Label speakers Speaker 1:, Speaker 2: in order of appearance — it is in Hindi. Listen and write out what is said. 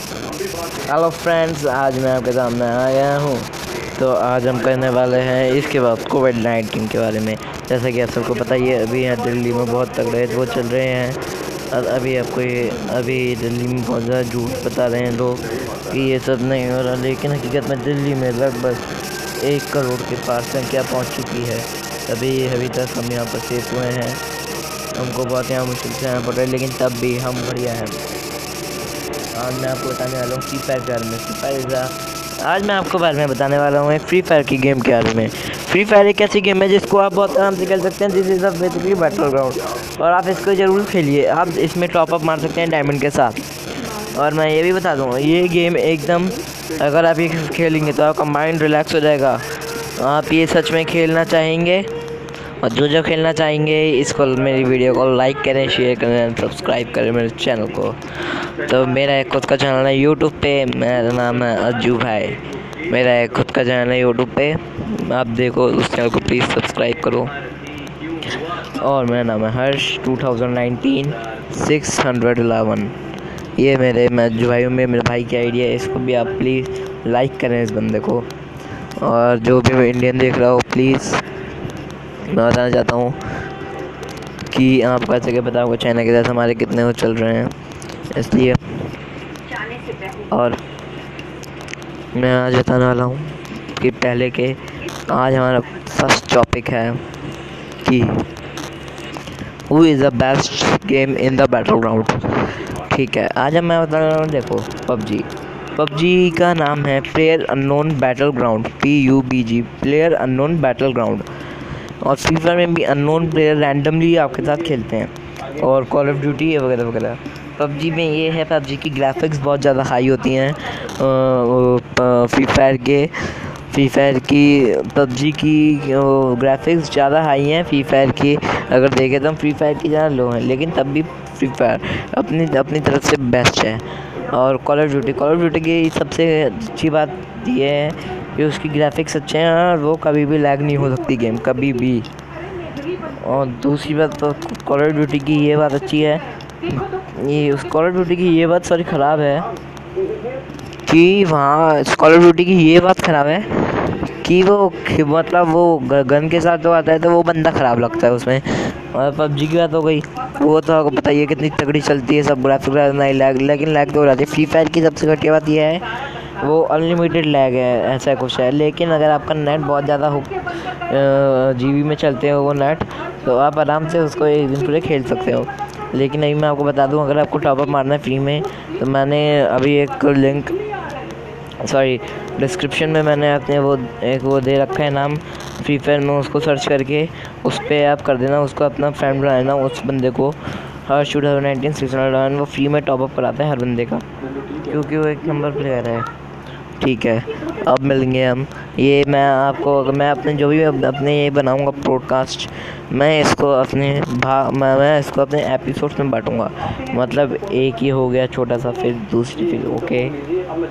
Speaker 1: हेलो फ्रेंड्स आज मैं आपके सामने आ गया हूँ। तो आज हम करने वाले हैं इसके बाद कोविड नाइन्टीन के बारे में। जैसा कि आप सबको पता ही है, अभी यहाँ दिल्ली में बहुत तगड़े वो चल रहे हैं। और अभी आपको ये, अभी दिल्ली में बहुत ज़्यादा झूठ बता रहे हैं लोग कि ये सब नहीं हो रहा। लेकिन हकीकत में दिल्ली में लगभग एक करोड़ के पास संख्या पहुँच चुकी है। अभी अभी तक हम यहाँ पर सेफ़ हुए हैं। हमको बहुत यहाँ मुश्किल से आना पड़ रहा है, लेकिन तब भी हम बढ़िया हैं। आज मैं आपको बताने वाला हूँ फ्री फायर के बारे में। फ्री फायर आज मैं आपको बारे में बताने वाला हूँ फ्री फायर की गेम के बारे में। फ्री फायर एक ऐसी गेम है जिसको आप बहुत आराम से खेल सकते हैं। This is a basically battleground और आप इसको ज़रूर खेलिए। आप इसमें टॉप अप मार सकते हैं डायमंड के साथ। और मैं ये भी बता दूँ, ये गेम एकदम अगर आप ये खेलेंगे तो आपका माइंड रिलैक्स हो जाएगा। आप ये सच में खेलना चाहेंगे। और जो जो खेलना चाहेंगे, इसको मेरी वीडियो को लाइक करें शेयर करें सब्सक्राइब करें मेरे चैनल को। तो मेरा एक खुद का चैनल है यूट्यूब पे, मेरा नाम है अज्जू भाई। मेरा एक खुद का चैनल है यूट्यूब पे। आप देखो उस चैनल को प्लीज़ सब्सक्राइब करो। और मेरा नाम है हर्ष 2019 611 ये मेरे, मैं जो भाई में मेरे भाई की आइडिया है, इसको भी आप प्लीज़ लाइक करें इस बंदे को। और जो भी इंडियन देख रहा हो प्लीज़ मैं बताना चाहता हूँ कि आपको ऐसे के बताऊँगा चाइना के साथ हमारे कितने वो चल रहे हैं। इसलिए और मैं आज बताने वाला हूँ कि पहले के आज हमारा फ़र्स्ट टॉपिक है कि who is the best game in the battleground ठीक है आज हम मैं बता रहा हूँ देखो पबजी। पबजी का नाम है player unknown battleground P U B G player unknown battleground और फ्री फायर में भी अननोन प्लेयर रैंडमली आपके साथ खेलते हैं। और कॉल ऑफ़ ड्यूटी वगैरह वगैरह। पबजी में ये है, पबजी की ग्राफिक्स बहुत ज़्यादा हाई होती हैं। फ्री फायर के फ्री फायर की, पबजी की ग्राफिक्स ज़्यादा हाई हैं फ्री फायर की। अगर देखें तो हम फ्री फायर की ज़्यादा लो हैं, लेकिन तब भी फ्री फायर अपनी अपनी तरफ़ से बेस्ट है। और call of duty call of duty की सबसे अच्छी बात ये है कि उसकी ग्राफिक्स अच्छे हैं और वो कभी भी लैग नहीं हो सकती गेम कभी भी। और दूसरी बात तो कॉल ऑफ़ ड्यूटी की ये बात अच्छी है, ये उस कॉल ऑफ़ ड्यूटी की ये बात सॉरी ख़राब है कि वहाँ कॉल ऑफ़ ड्यूटी की ये बात ख़राब है कि वो मतलब वो गन के साथ तो आता है तो वो बंदा ख़राब लगता है उसमें। और पबजी की बात हो गई, वो तो आपको बताइए कितनी तगड़ी चलती है सब ग्राफिक नहीं लैग लेकिन लैग तो हो जाती है। फ्री फायर की सबसे घटिया बात यह है, वो अनलिमिटेड लैग है, ऐसा कुछ है। लेकिन अगर आपका नेट बहुत ज़्यादा हो जी बी में चलते हो वो नेट तो आप आराम से उसको एक दिन पूरे खेल सकते हो। लेकिन अभी मैं आपको बता दूँ, अगर आपको टॉपअप मारना है फ्री में तो मैंने अभी एक लिंक सॉरी डिस्क्रिप्शन में मैंने अपने वो एक वो दे रखा है नाम फ्री फायर में उसको सर्च करके उस पर आप कर देना उसको अपना फ्रेंड बनाना उस बंदे को। हर शूट हर नाइनटीन सिक्स हंड्रेड वो फ्री में टॉपअप कराता है हर बंदे का क्योंकि वो एक नंबर प्लेयर है। ठीक है अब मिलेंगे हम। ये मैं आपको अगर मैं अपने जो भी अपने ये बनाऊँगा पॉडकास्ट मैं इसको अपने भा मैं, मैं इसको अपने एपिसोड्स में बांटूँगा। मतलब एक ही हो गया छोटा सा फिर दूसरी फिर ओके